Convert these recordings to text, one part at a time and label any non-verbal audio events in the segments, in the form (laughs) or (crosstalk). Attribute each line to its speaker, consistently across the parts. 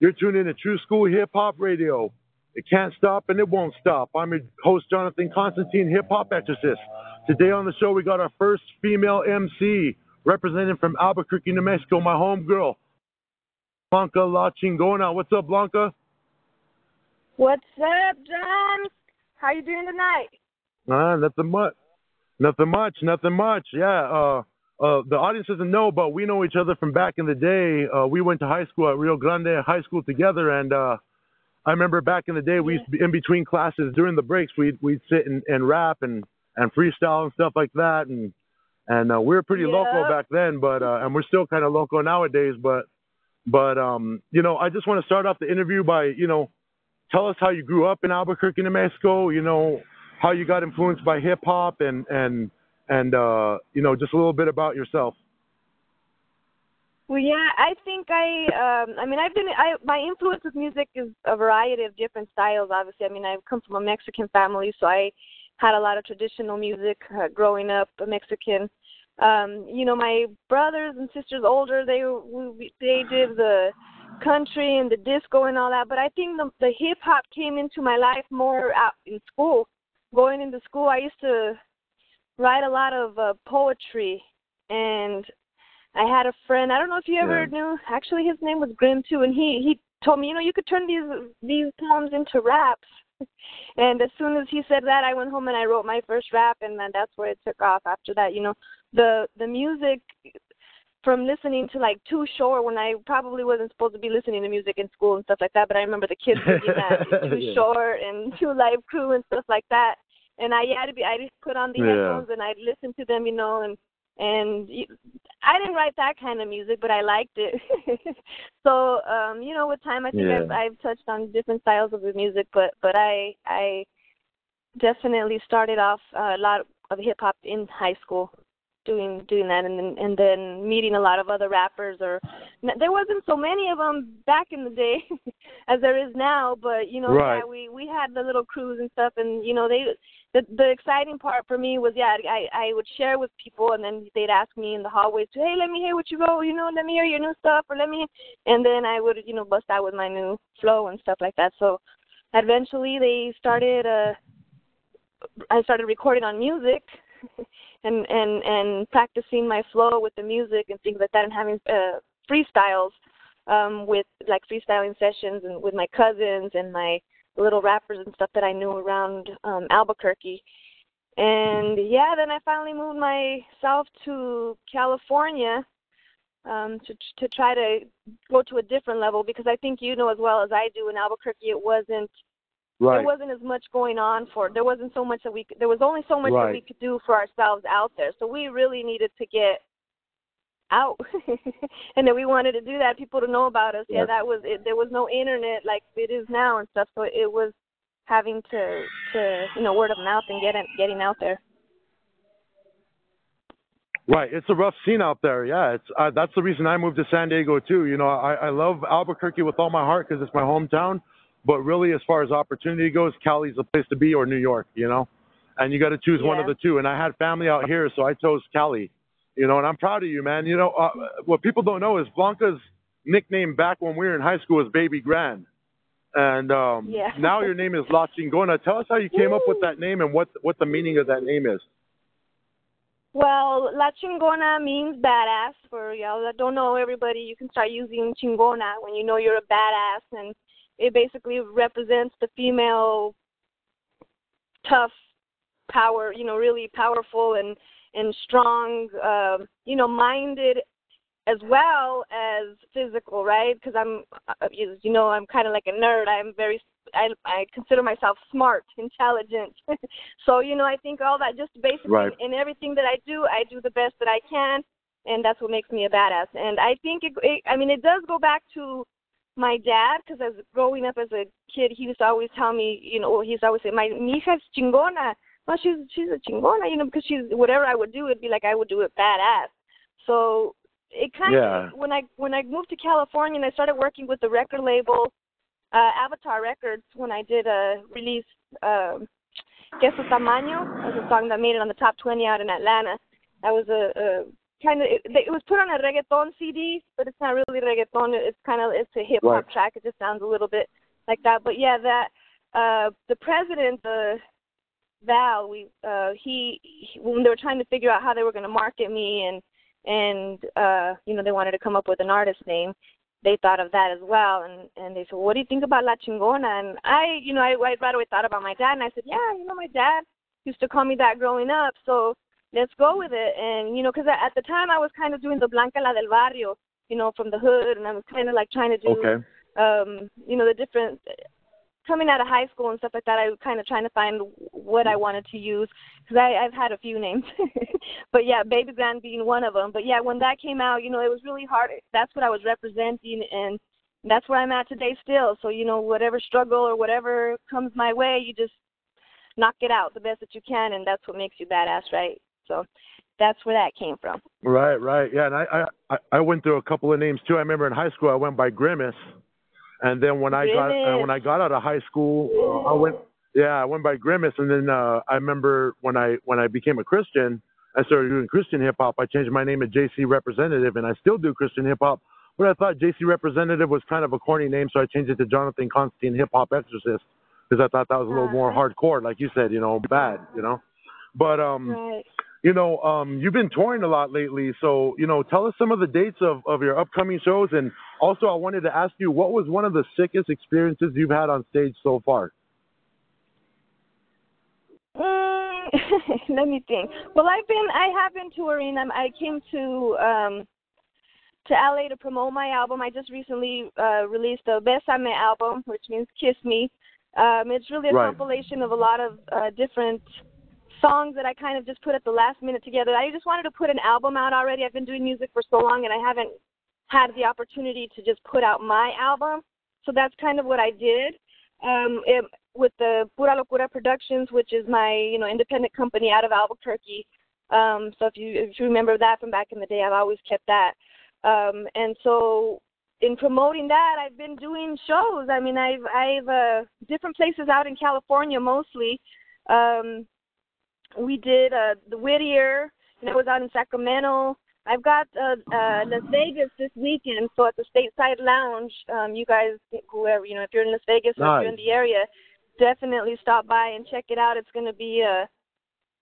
Speaker 1: You're tuned in to True School Hip Hop Radio. It can't stop and it won't stop. I'm your host, Jonathan Constantine, Hip Hop Exorcist. Today on the show, we got our first female MC representing from Albuquerque, New Mexico, my homegirl, Blanca La Chingona. What's up, Blanca?
Speaker 2: What's up, John? How you doing tonight?
Speaker 1: Uh, nothing much. Nothing much. Nothing much. Yeah. Uh, uh, the audience doesn't know, but we know each other from back in the day. Uh, we went to high school at Rio Grande High School together, and uh, I remember back in the day, we used to be in between classes during the breaks, we'd we'd sit and, and rap and and freestyle and stuff like that, and and uh, we were pretty
Speaker 2: Yep.
Speaker 1: local back then, but uh, and we're still kind of local nowadays, but but um, you know, I just want to start off the interview by you know, tell us how you grew up in Albuquerque, New Mexico. You know, how you got influenced by hip hop and and and uh, you know, just a little bit about yourself.
Speaker 2: Well, yeah, I think I, um, I mean, I've been, I, my influence with music is a variety of different styles. Obviously, I mean, I've come from a Mexican family, so I had a lot of traditional music uh, growing up, a Mexican. Um, you know, my brothers and sisters older, they they did the country and the disco and all that. But I think the the hip hop came into my life more out in school. Going into school, I used to write a lot of uh, poetry and I had a friend. I don't know if you ever
Speaker 1: Yeah.
Speaker 2: knew. Actually, his name was Grim too, and he he told me, you know, you could turn these these poems into raps. (laughs) and as soon as he said that, I went home and I wrote my first rap, and then that's where it took off. After that, you know, the the music from listening to like Too Short when I probably wasn't supposed to be listening to music in school and stuff like that, but I remember the kids looking (laughs) at Too
Speaker 1: Yeah.
Speaker 2: Short and Two Live Crew and stuff like that. And I had to be I just put on the
Speaker 1: Yeah.
Speaker 2: headphones and I'd listen to them, you know, and and I didn't write that kind of music, but I liked it. (laughs) so, um, you know, with time, I think
Speaker 1: Yeah.
Speaker 2: I've, I've touched on different styles of the music, but but I I definitely started off a lot of hip hop in high school, doing doing that, and then and then meeting a lot of other rappers. Or there wasn't so many of them back in the day (laughs) as there is now, but you know,
Speaker 1: Right.
Speaker 2: yeah, we we had the little crews and stuff, and you know, they the the exciting part for me was yeah I I would share with people and then they'd ask me in the hallways to hey let me hear what you wrote you know let me hear your new stuff or let me and then I would you know bust out with my new flow and stuff like that so eventually they started uh I started recording on music (laughs) and and and practicing my flow with the music and things like that and having uh freestyles um with like freestyling sessions and with my cousins and my little rappers and stuff that I knew around um Albuquerque. And yeah, then I finally moved myself to California um to to try to go to a different level because I think you know as well as I do in Albuquerque it wasn't
Speaker 1: Right.
Speaker 2: there wasn't as much going on for there wasn't so much that we could, there was only so much that we could do for ourselves out there so we really needed to get out (laughs) and that we wanted to do that people to know about us yeah
Speaker 1: Right.
Speaker 2: that was it there was no internet like it is now and stuff so it was having to to you know word of mouth and getting getting out there
Speaker 1: Right, it's a rough scene out there. Yeah, it's uh, that's the reason I moved to San Diego too. You know, I, I love Albuquerque with all my heart because it's my hometown. But really, as far as opportunity goes, Cali's the place to be, or New York. You know, and you got to choose one of the two. And I had family out here, so I chose Cali. You know, and I'm proud of you, man. You know, uh, what people don't know is Blanca's nickname back when we were in high school was Baby Grand. And um,
Speaker 2: Yeah. (laughs)
Speaker 1: now your name is La Chingona. Tell us how you came up with that name and what what the meaning of that name is.
Speaker 2: Well, La Chingona means badass. For y'all that don't know, everybody, you can start using Chingona when you know you're a badass, and it basically represents the female tough power. You know, really powerful and and strong. Um, you know, minded as well as physical, right? Because I'm, uh, you know, I'm kind of like a nerd. I'm very, I, I consider myself smart, intelligent. (laughs) so you know, I think all that just basically
Speaker 1: Right.
Speaker 2: in everything that I do, I do the best that I can, and that's what makes me a badass. And I think it, it I mean, it does go back to my dad because as growing up as a kid, he used to always tell me, you know, he's always say, my mi hija chingona. Well, she's she's a chingona, you know, because she's whatever I would do, it'd be like I would do it badass. So it kind
Speaker 1: Yeah.
Speaker 2: of when I when I moved to California and I started working with the record label uh Avatar Records when I did a release um Queso Tamaño was a song that made it on the top 20 out in Atlanta. That was a, a kind of it, it was put on a reggaeton CD, but it's not really reggaeton. It's kind of it's a hip hop
Speaker 1: Right.
Speaker 2: track. It just sounds a little bit like that. But yeah, that uh the president, the Val, we uh he, he when they were trying to figure out how they were going to market me and and uh you know they wanted to come up with an artist name they thought of that as well and and they said what do you think about la chingona and i you know i i right away thought about my dad and i said yeah you know my dad used to call me that growing up so let's go with it. And you know because at the time i was kind of doing the blanca la del barrio you know from the hood and i was kind of like trying to do
Speaker 1: Okay.
Speaker 2: um you know the different coming out of high school and stuff like that i was kind of trying to find what i wanted to use because i i've had a few names. (laughs) But yeah baby grand being one of them but yeah when that came out you know it was really hard. That's what i was representing and that's where i'm at today still. So you know whatever struggle or whatever comes my way you just knock it out the best that you can and that's what makes you badass right so that's where that came from
Speaker 1: Right, right. Yeah, and I, I I went through a couple of names too. I remember in high school I went by Grimace, and then when I got uh, when I got out of high school, uh, I went yeah I went by Grimace, and then uh, I remember when I when I became a Christian, I started doing Christian hip hop. I changed my name to JC Representative, and I still do Christian hip hop. But I thought JC Representative was kind of a corny name, so I changed it to Jonathan Constantine Hip Hop Exorcist because I thought that was a little
Speaker 2: Ah.
Speaker 1: more hardcore, like you said, you know, bad, you know. But um,
Speaker 2: right
Speaker 1: you know, um, you've been touring a lot lately, so you know, tell us some of the dates of, of your upcoming shows, and also I wanted to ask you, what was one of the sickest experiences you've had on stage so far?
Speaker 2: Mm, (laughs) let me think. Well, I've been, I have been touring. Um, I came to um to LA to promote my album. I just recently uh released the Besame album, which means Kiss Me. Um, it's really a
Speaker 1: Right.
Speaker 2: compilation of a lot of uh, different songs that I kind of just put at the last minute together. I just wanted to put an album out already. I've been doing music for so long, and I haven't had the opportunity to just put out my album. So that's kind of what I did. Um, it, with the Pura Locura Productions, which is my you know independent company out of Albuquerque. Um, so if you if you remember that from back in the day, I've always kept that. Um, and so in promoting that, I've been doing shows. I mean, I've I've uh, different places out in California mostly. Um, we did uh, the Whittier. And I was out in Sacramento. I've got uh, uh, Las Vegas this weekend, so at the Stateside Lounge, um, you guys, whoever you know, if you're in Las Vegas or if you're in the area, definitely stop by and check it out. It's going to be uh,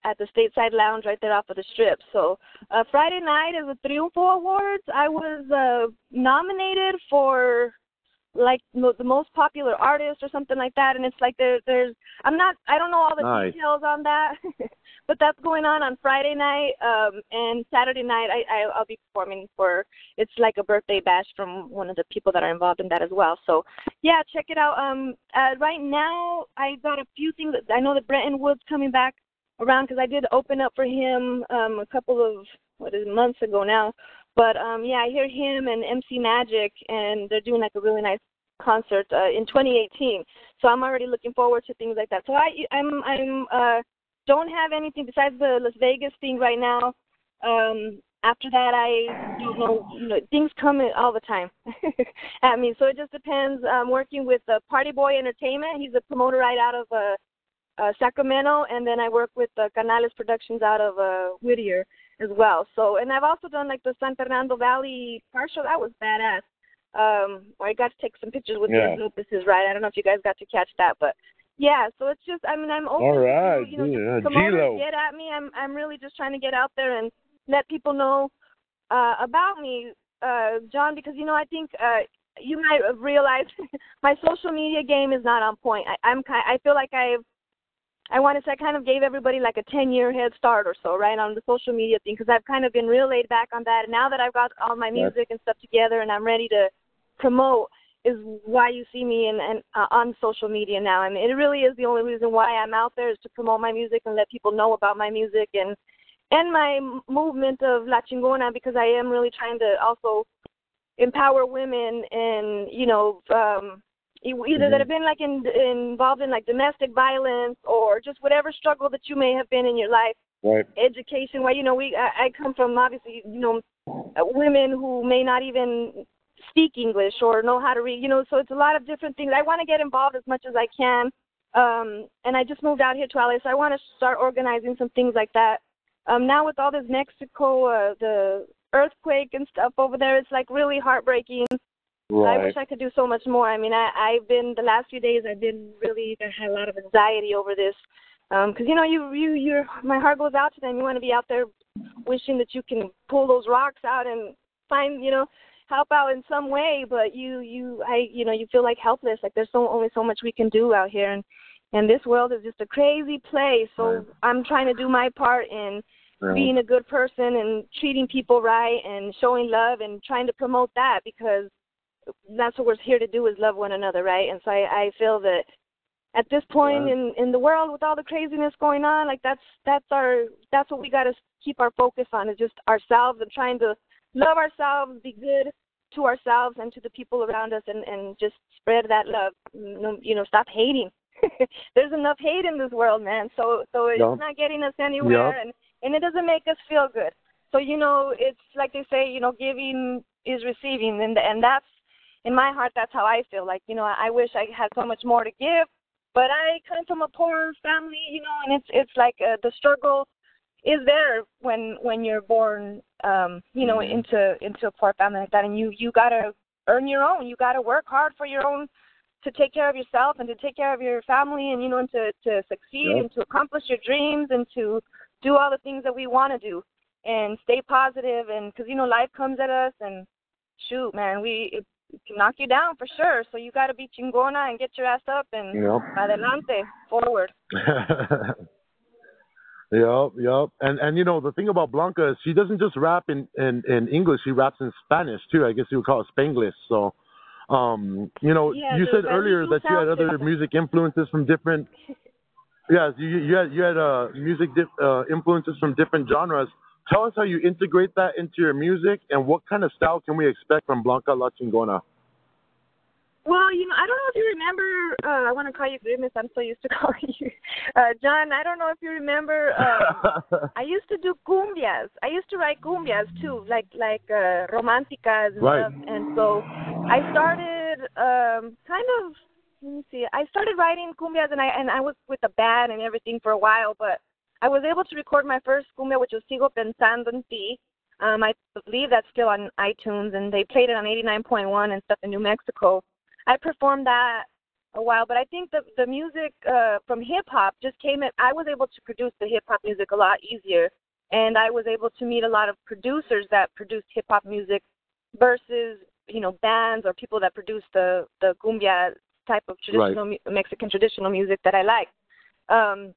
Speaker 2: at the Stateside Lounge right there off of the Strip. So uh, Friday night is the Triunfo Awards. I was uh, nominated for like mo- the most popular artist or something like that, and it's like there, there's I'm not I don't know all the
Speaker 1: Nice.
Speaker 2: details on that, (laughs) but that's going on on Friday night um, and Saturday night. I, I I'll be performing for it's like a birthday bash from one of the people that are involved in that as well. So yeah, check it out. Um, uh, right now I got a few things. I know that Brenton Wood's coming back around because I did open up for him um, a couple of what is it, months ago now. But um, yeah, I hear him and MC Magic, and they're doing like a really nice concert uh, in 2018. So I'm already looking forward to things like that. So I I'm I'm uh, don't have anything besides the Las Vegas thing right now. Um, after that, I don't know. You know, things come all the time (laughs) at me. So it just depends. I'm working with uh, Party Boy Entertainment. He's a promoter right out of uh, uh, Sacramento, and then I work with uh, Canales Productions out of uh, Whittier as well. So, and I've also done like the San Fernando Valley car show. That was badass. Um, where I got to take some pictures with
Speaker 1: Yeah.
Speaker 2: the Lupus right. I don't know if you guys got to catch that, but yeah. So it's just, I mean, I'm open.
Speaker 1: All right,
Speaker 2: to, you know,
Speaker 1: yeah,
Speaker 2: promoters
Speaker 1: G-Lo.
Speaker 2: get at me. I'm, I'm really just trying to get out there and let people know uh, about me, uh, John, because you know, I think uh, you might have realized (laughs) my social media game is not on point. I, I'm, ki- I feel like I've I want to say I kind of gave everybody like a 10 year head start or so, right, on the social media thing because I've kind of been real laid back on that. And now that I've got all my music and stuff together and I'm ready to promote, is why you see me in, in uh, on social media now. I mean, it really is the only reason why I'm out there is to promote my music and let people know about my music and and my movement of La Chingona because I am really trying to also empower women and you know um either
Speaker 1: Mhm.
Speaker 2: that have been like in, involved in like domestic violence or just whatever struggle that you may have been in your life
Speaker 1: Right.
Speaker 2: education where you know we I, I come from obviously you know uh, women who may not even speak English or know how to read you know so it's a lot of different things I want to get involved as much as I can um and I just moved out here to LA so I want to start organizing some things like that um now with all this Mexico uh the earthquake and stuff over there it's like really heartbreaking
Speaker 1: right.
Speaker 2: I wish I could do so much more. I mean, I I've been the last few days I've been really I had a lot of anxiety over this um because you know you you you're my heart goes out to them. You want to be out there wishing that you can pull those rocks out and find you know help out in some way, but you you I you know you feel like helpless. Like there's so only so much we can do out here and and this world is just a crazy place. So
Speaker 1: Right.
Speaker 2: I'm trying to do my part in
Speaker 1: Yeah.
Speaker 2: being a good person and treating people right and showing love and trying to promote that because that's what we're here to do is love one another, right? And so I, I feel that at this point
Speaker 1: Right.
Speaker 2: in in the world with all the craziness going on, like that's that's our that's what we got to keep our focus on is just ourselves and trying to love ourselves, be good to ourselves and to the people around us, and and just spread that love. You know, stop hating. (laughs) There's enough hate in this world, man. So so it's
Speaker 1: Yeah.
Speaker 2: not getting us anywhere,
Speaker 1: Yeah.
Speaker 2: and and it doesn't make us feel good. So you know, it's like they say, you know, giving is receiving, and and that's in my heart. That's how I feel. Like you know, I wish I had so much more to give, but I come from a poor family, you know, and it's it's like uh, the struggle is there when when you're born, um, you know,
Speaker 1: Mhm.
Speaker 2: into into a poor family like that, and you you gotta earn your own. You gotta work hard for your own to take care of yourself and to take care of your family and you know and to to succeed
Speaker 1: Yep.
Speaker 2: and to accomplish your dreams and to do all the things that we want to do and stay positive and because you know life comes at us and shoot man we can knock you down for sure so you got to be chingona and get your ass up and
Speaker 1: Yep.
Speaker 2: adelante forward (laughs)
Speaker 1: yep, yep. And and you know the thing about Blanca is she doesn't just rap in in in English. She raps in Spanish too. I guess you would call it Spanglish. So, um, you know,
Speaker 2: Yeah,
Speaker 1: you said earlier that you had other music influences from different. (laughs) Yes, you you had you had uh music dif- uh, influences from different genres. Tell us how you integrate that into your music, and what kind of style can we expect from Blanca La Chingona?
Speaker 2: Well, you know, I don't know if you remember. Uh, I want to call you goodness. I'm so used to (laughs) calling you, uh, John. I don't know if you remember. Uh, (laughs) I used to do cumbias. I used to write cumbias too, like like uh, romanticas and
Speaker 1: Right.
Speaker 2: stuff. And so I started um, kind of. Let me see. I started writing cumbias, and I and I was with a band and everything for a while, but I was able to record my first cumbia, which was Sigo Pensando en Ti. Um, I believe that's still on iTunes, and they played it on 89.1 and stuff in New Mexico. I performed that a while, but I think the the music uh, from hip hop just came in. I was able to produce the hip hop music a lot easier, and I was able to meet a lot of producers that produced hip hop music versus you know bands or people that produce the the cumbia type of traditional mu- Mexican traditional music that I like. Um,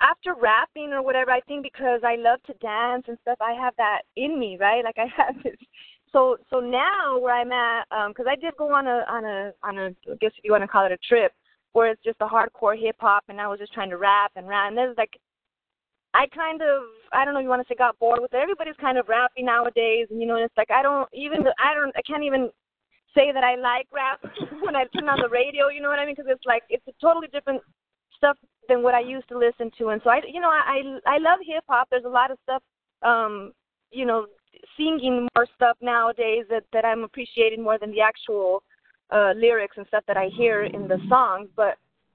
Speaker 2: after rapping or whatever, I think because I love to dance and stuff, I have that in me, right? Like I (laughs) have this. So so now where I'm at, um, because I did go on a on a on a I guess if you want to call it a trip, where it's just a hardcore hip hop, and I was just trying to rap and rap. And there's like, I kind of I don't know you want to say got bored with it. Everybody's kind of rapping nowadays, and you know, it's like I don't even I don't I can't even say that I like rap (laughs) when I turn on the radio. You know what I mean? Because it's like it's a totally different stuff than what I used to listen to. And so I, you know, I I love hip hop. There's a lot of stuff, um, you know, singing more stuff nowadays that that I'm appreciating more than the actual uh, lyrics and stuff that I hear in the songs. But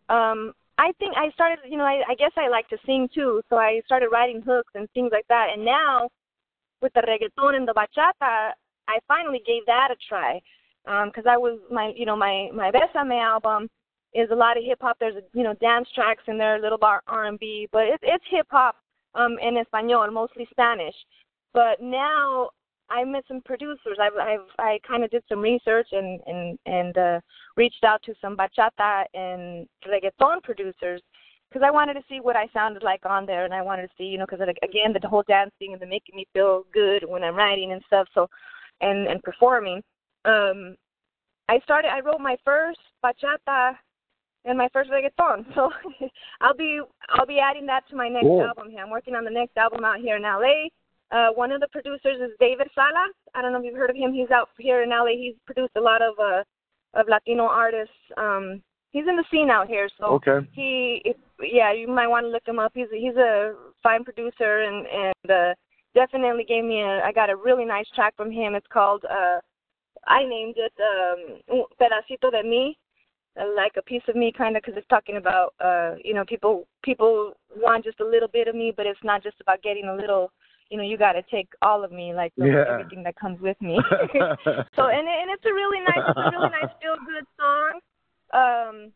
Speaker 2: um, I think I started, you know, I, I guess I like to sing too. So I started writing hooks and things like that. And now with the reggaeton and the bachata, I finally gave that a try because I was my, you know, my my Besame album is a lot of hip hop. There's you know dance tracks in there, a little bar R and B, but it's it's hip hop um, in español, mostly Spanish. But now I met some producers. I've I've I kind of did some research and and and uh, reached out to some bachata and reggaeton producers because I wanted to see what I sounded like on there, and I wanted to see you know because again the whole dancing and the making me feel good when I'm writing and stuff. So and and performing. Um, I started. I wrote my first bachata and my first reggaeton. (laughs) So I'll be I'll be adding that to my next
Speaker 1: Cool.
Speaker 2: album here. I'm working on the next album out here in LA. Uh, one of the producers is David Salas. I don't know if you've heard of him. He's out here in LA. He's produced a lot of uh, of Latino artists. Um, he's in the scene out here. So
Speaker 1: Okay.
Speaker 2: he, if, yeah, you might want to look him up. He's a, he's a fine producer and and uh, definitely gave me a. I got a really nice track from him. It's called. Uh, I named it um, Un pedacito de mí, like a piece of me kind of because it's talking about uh you know people people want just a little bit of me but it's not just about getting a little you know you got to take all of me like
Speaker 1: Yeah.
Speaker 2: everything that comes with me. (laughs) So (laughs) and and it's a really nice it's a really nice feel good song. Um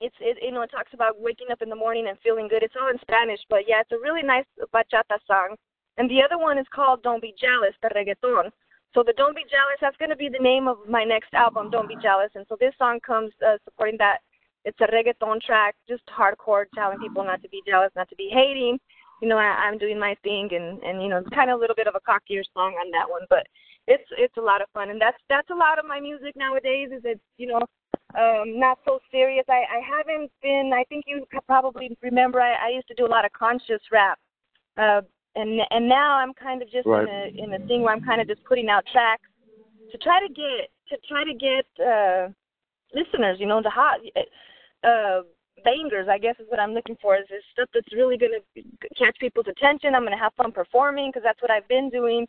Speaker 2: it's it you know it talks about waking up in the morning and feeling good. It's all in spanish but yeah it's a really nice bachata song. And the other one is called don't be jealous the reggaeton so the don't be jealous that's going to be the name of my next album don't be jealous. And so this song comes uh, supporting that. It's a reggaeton track just hardcore telling people not to be jealous not to be hating. You know I, i'm doing my thing and and you know kind of a little bit of a cockier song on that one but it's it's a lot of fun. And that's that's a lot of my music nowadays is it's you know um not so serious. I i haven't been i think you probably remember i i used to do a lot of conscious rap uh and and now i'm kind of just
Speaker 1: Right.
Speaker 2: in a in a thing where i'm kind of just putting out tracks to try to get to try to get uh listeners you know the hot uh bangers i guess is what i'm looking for is this stuff that's really going to catch people's attention. I'm going to have fun performing because that's what i've been doing.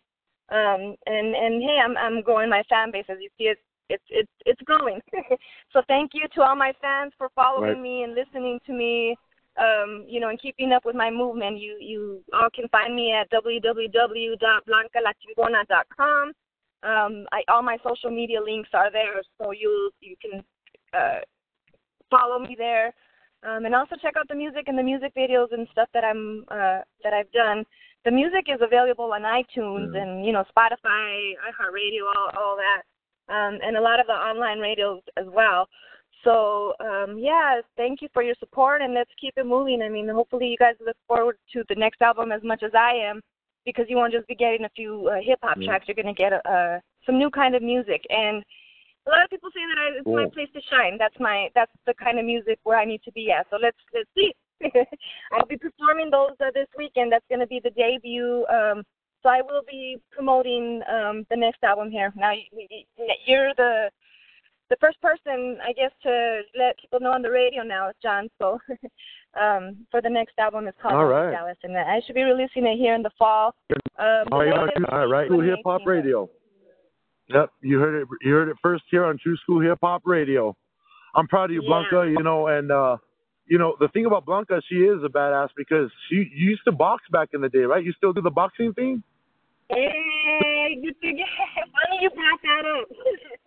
Speaker 2: Um and and hey i'm i'm growing my fan base. As you see it's it's it's it's growing. (laughs) So thank you to all my fans for following
Speaker 1: Right.
Speaker 2: me and listening to me um you know and keeping up with my movement you you all can find me at www.blancalachingona.com um i all my social media links are there so you you can uh follow me there um and also check out the music and the music videos and stuff that i'm uh that i've done the music is available on iTunes
Speaker 1: Yeah.
Speaker 2: and you know Spotify, iHeartRadio, all all that, um, and a lot of the online radios as well. So um, yeah, thank you for your support and let's keep it moving. I mean, hopefully you guys look forward to the next album as much as I am, because you won't just be getting a few uh, hip hop
Speaker 1: Yeah.
Speaker 2: tracks. You're gonna get a, uh, some new kind of music and. A lot of people say that I, it's my place to shine. That's my that's the kind of music where I need to be at. So let's let's see. (laughs) I'll be performing those uh, this weekend. That's going to be the debut. Um, so I will be promoting um, the next album here. Now you- you- you're the the first person, I guess, to let people know on the radio now, is John. So (laughs) um, for the next album, is called
Speaker 1: All right.
Speaker 2: Dallas, and I should be releasing it here in the fall. Um,
Speaker 1: oh, yeah, all right, True Hip Hop Radio. Yep, you heard it. You heard it first here on True School Hip Hop Radio. I'm proud of you,
Speaker 2: Yeah.
Speaker 1: Blanca. You know, and uh, you know the thing about Blanca, she is a badass because she you used to box back in the day, right? You still do the boxing thing?
Speaker 2: Hey, you funny (laughs) you brought that up. (laughs)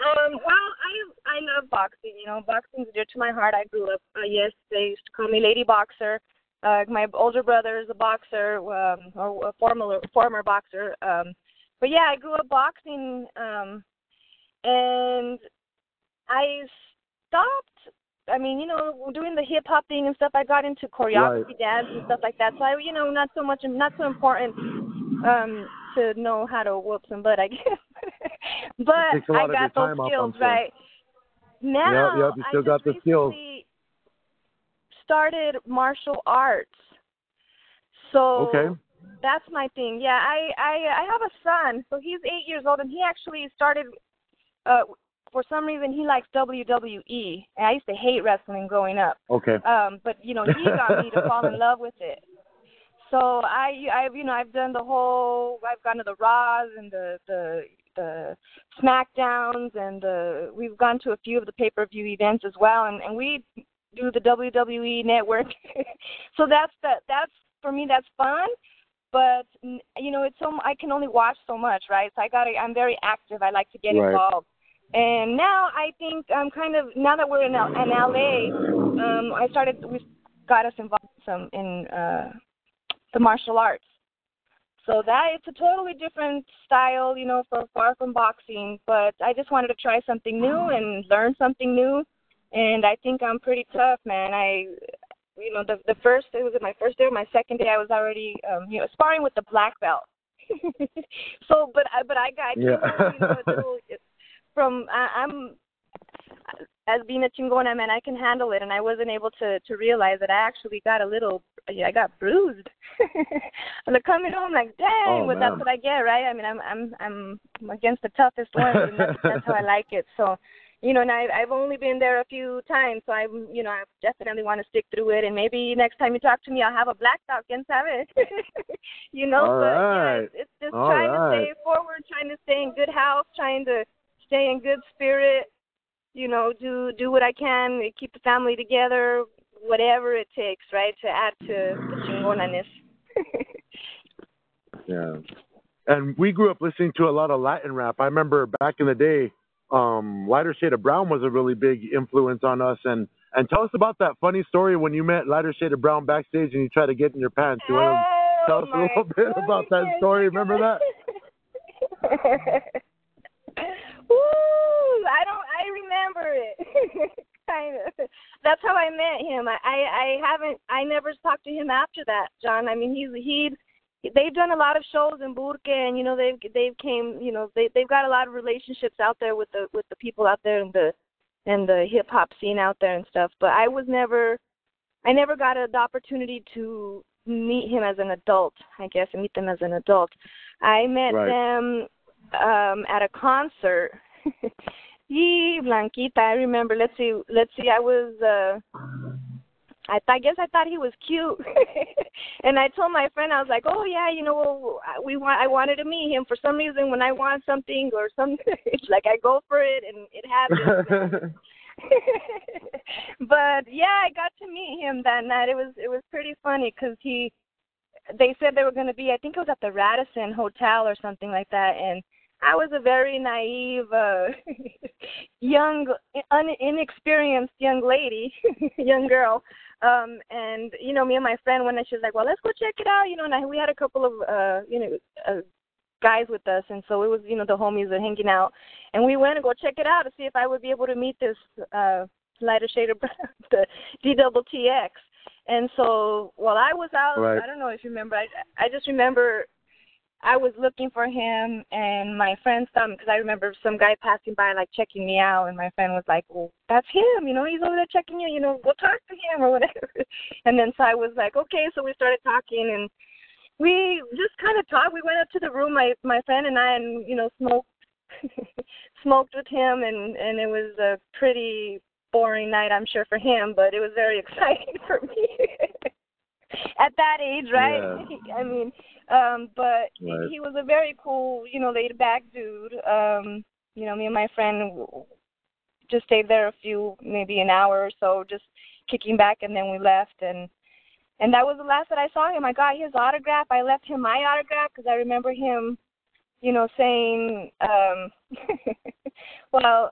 Speaker 2: um, well, I I love boxing. You know, boxing's dear to my heart. I grew up. Uh, yes, they used to call me Lady Boxer. Uh, my older brother is a boxer, um, or a former former boxer. Um, but yeah, I grew up boxing, um, and I stopped. I mean, you know, doing the hip hop thing and stuff. I got into choreography,
Speaker 1: Right.
Speaker 2: dance, and stuff like that. So I, you know, not so much, not so important um to know how to whoop some butt, I guess. (laughs) but
Speaker 1: takes a lot
Speaker 2: I got those skills
Speaker 1: sure.
Speaker 2: right. Now
Speaker 1: Yep, yep, you still
Speaker 2: I
Speaker 1: got the skills.
Speaker 2: started martial arts. So
Speaker 1: Okay.
Speaker 2: that's my thing. Yeah, I I I have a son, so he's eight years old, and he actually started. Uh, for some reason, he likes WWE, and I used to hate wrestling growing up.
Speaker 1: Okay.
Speaker 2: Um, but you know, he got me to fall in (laughs) love with it. So I, I, you know, I've done the whole. I've gone to the Raws and the the the Smackdowns, and the we've gone to a few of the pay per view events as well, and and we do the WWE network. (laughs) so that's that. That's for me. That's fun. But you know, it's so I can only watch so much, right? So I got to. I'm very active. I like to get
Speaker 1: Right.
Speaker 2: involved. And now I think I'm kind of now that we're in, L- in LA, um, I started. We got us involved some in uh, the martial arts. So that it's a totally different style, you know, for far from boxing. But I just wanted to try something new and learn something new. And I think I'm pretty tough, man. I, you know, the the first it was my first day, or my second day, I was already, um, you know, sparring with the black belt. (laughs) so, but I, but I got
Speaker 1: Yeah.
Speaker 2: you know, from I, I'm as being a chingona man, I can handle it, and I wasn't able to to realize that I actually got a little, I got bruised. (laughs) and like coming home, like, dang,
Speaker 1: Oh,
Speaker 2: well, that's what I get, right? I mean, I'm I'm I'm against the toughest ones, and that's, that's how I (laughs) like it. So, you know, and I I've only been there a few times, so I'm, you know, I definitely want to stick through it, and maybe next time you talk to me, I'll have a black belt, quién sabe? you know,
Speaker 1: All
Speaker 2: but
Speaker 1: right.
Speaker 2: yeah, it's, it's just
Speaker 1: All
Speaker 2: trying
Speaker 1: right.
Speaker 2: to stay forward, trying to stay in good health, trying to stay in good spirit you know, do do what I can, keep the family together, whatever it takes, right, to add to the chingonanis. (laughs)
Speaker 1: yeah. And we grew up listening to a lot of Latin rap. I remember back in the day, um, Lighter Shade of Brown was a really big influence on us. And and tell us about that funny story when you met Lighter Shade of Brown backstage and you tried to get in your pants. You want to tell us a little (laughs) bit about that story? Remember that? (laughs)
Speaker 2: Woo! I don't. I remember it. (laughs) kind of. That's how I met him. I, I I haven't. I never talked to him after that, John. I mean, he's he they've done a lot of shows in Burque, and you know they've they've came. You know they they've got a lot of relationships out there with the with the people out there in the and the hip hop scene out there and stuff. But I was never. I never got a, the opportunity to meet him as an adult. I guess and meet them as an adult. I met right. them um at a concert. (laughs) Yee, Blanquita, I remember. Let's see, let's see. I was, uh I, th- I guess I thought he was cute, (laughs) and I told my friend I was like, "Oh yeah, you know, we want. I wanted to meet him for some reason. When I want something or something, (laughs) it's like I go for it, and it happens." but yeah, I got to meet him that night. It was it was pretty funny because he, they said they were going to be. I think it was at the Radisson Hotel or something like that, and I was a very naive, uh, (laughs) young, un- inexperienced young lady, (laughs) young girl. Um, and you know, me and my friend went and she was like, "Well, let's go check it out," you know. And I, we had a couple of, uh, you know, uh, guys with us, and so it was, you know, the homies are hanging out, and we went and go check it out to see if I would be able to meet this uh, lighter shade of (laughs) the D double TX. And so while I was out, right. I don't know if you remember, I I just remember I was looking for him, and my friend saw because I remember some guy passing by, like checking me out, and my friend was like, "Well, that's him. You know, he's over there checking you. You know, go talk to him (laughs) or whatever." And then so I was like, "Okay." So we started talking, and we just kind of talked. We went up to the room, my my friend and I, and you know, smoked (laughs) smoked with him, and and it was a pretty boring night, I'm sure, for him, but it was very (laughs) exciting for me. (laughs) At that age, right? Yeah. (laughs) I mean, um, but right. he, was a very cool, you know, laid back dude. Um, you know, me and my friend just stayed there a few, maybe an hour or so, just kicking back, and then we left. And and that was the last that I saw him. I got his autograph. I left him my autograph because I remember him, you know, saying, um, (laughs) well,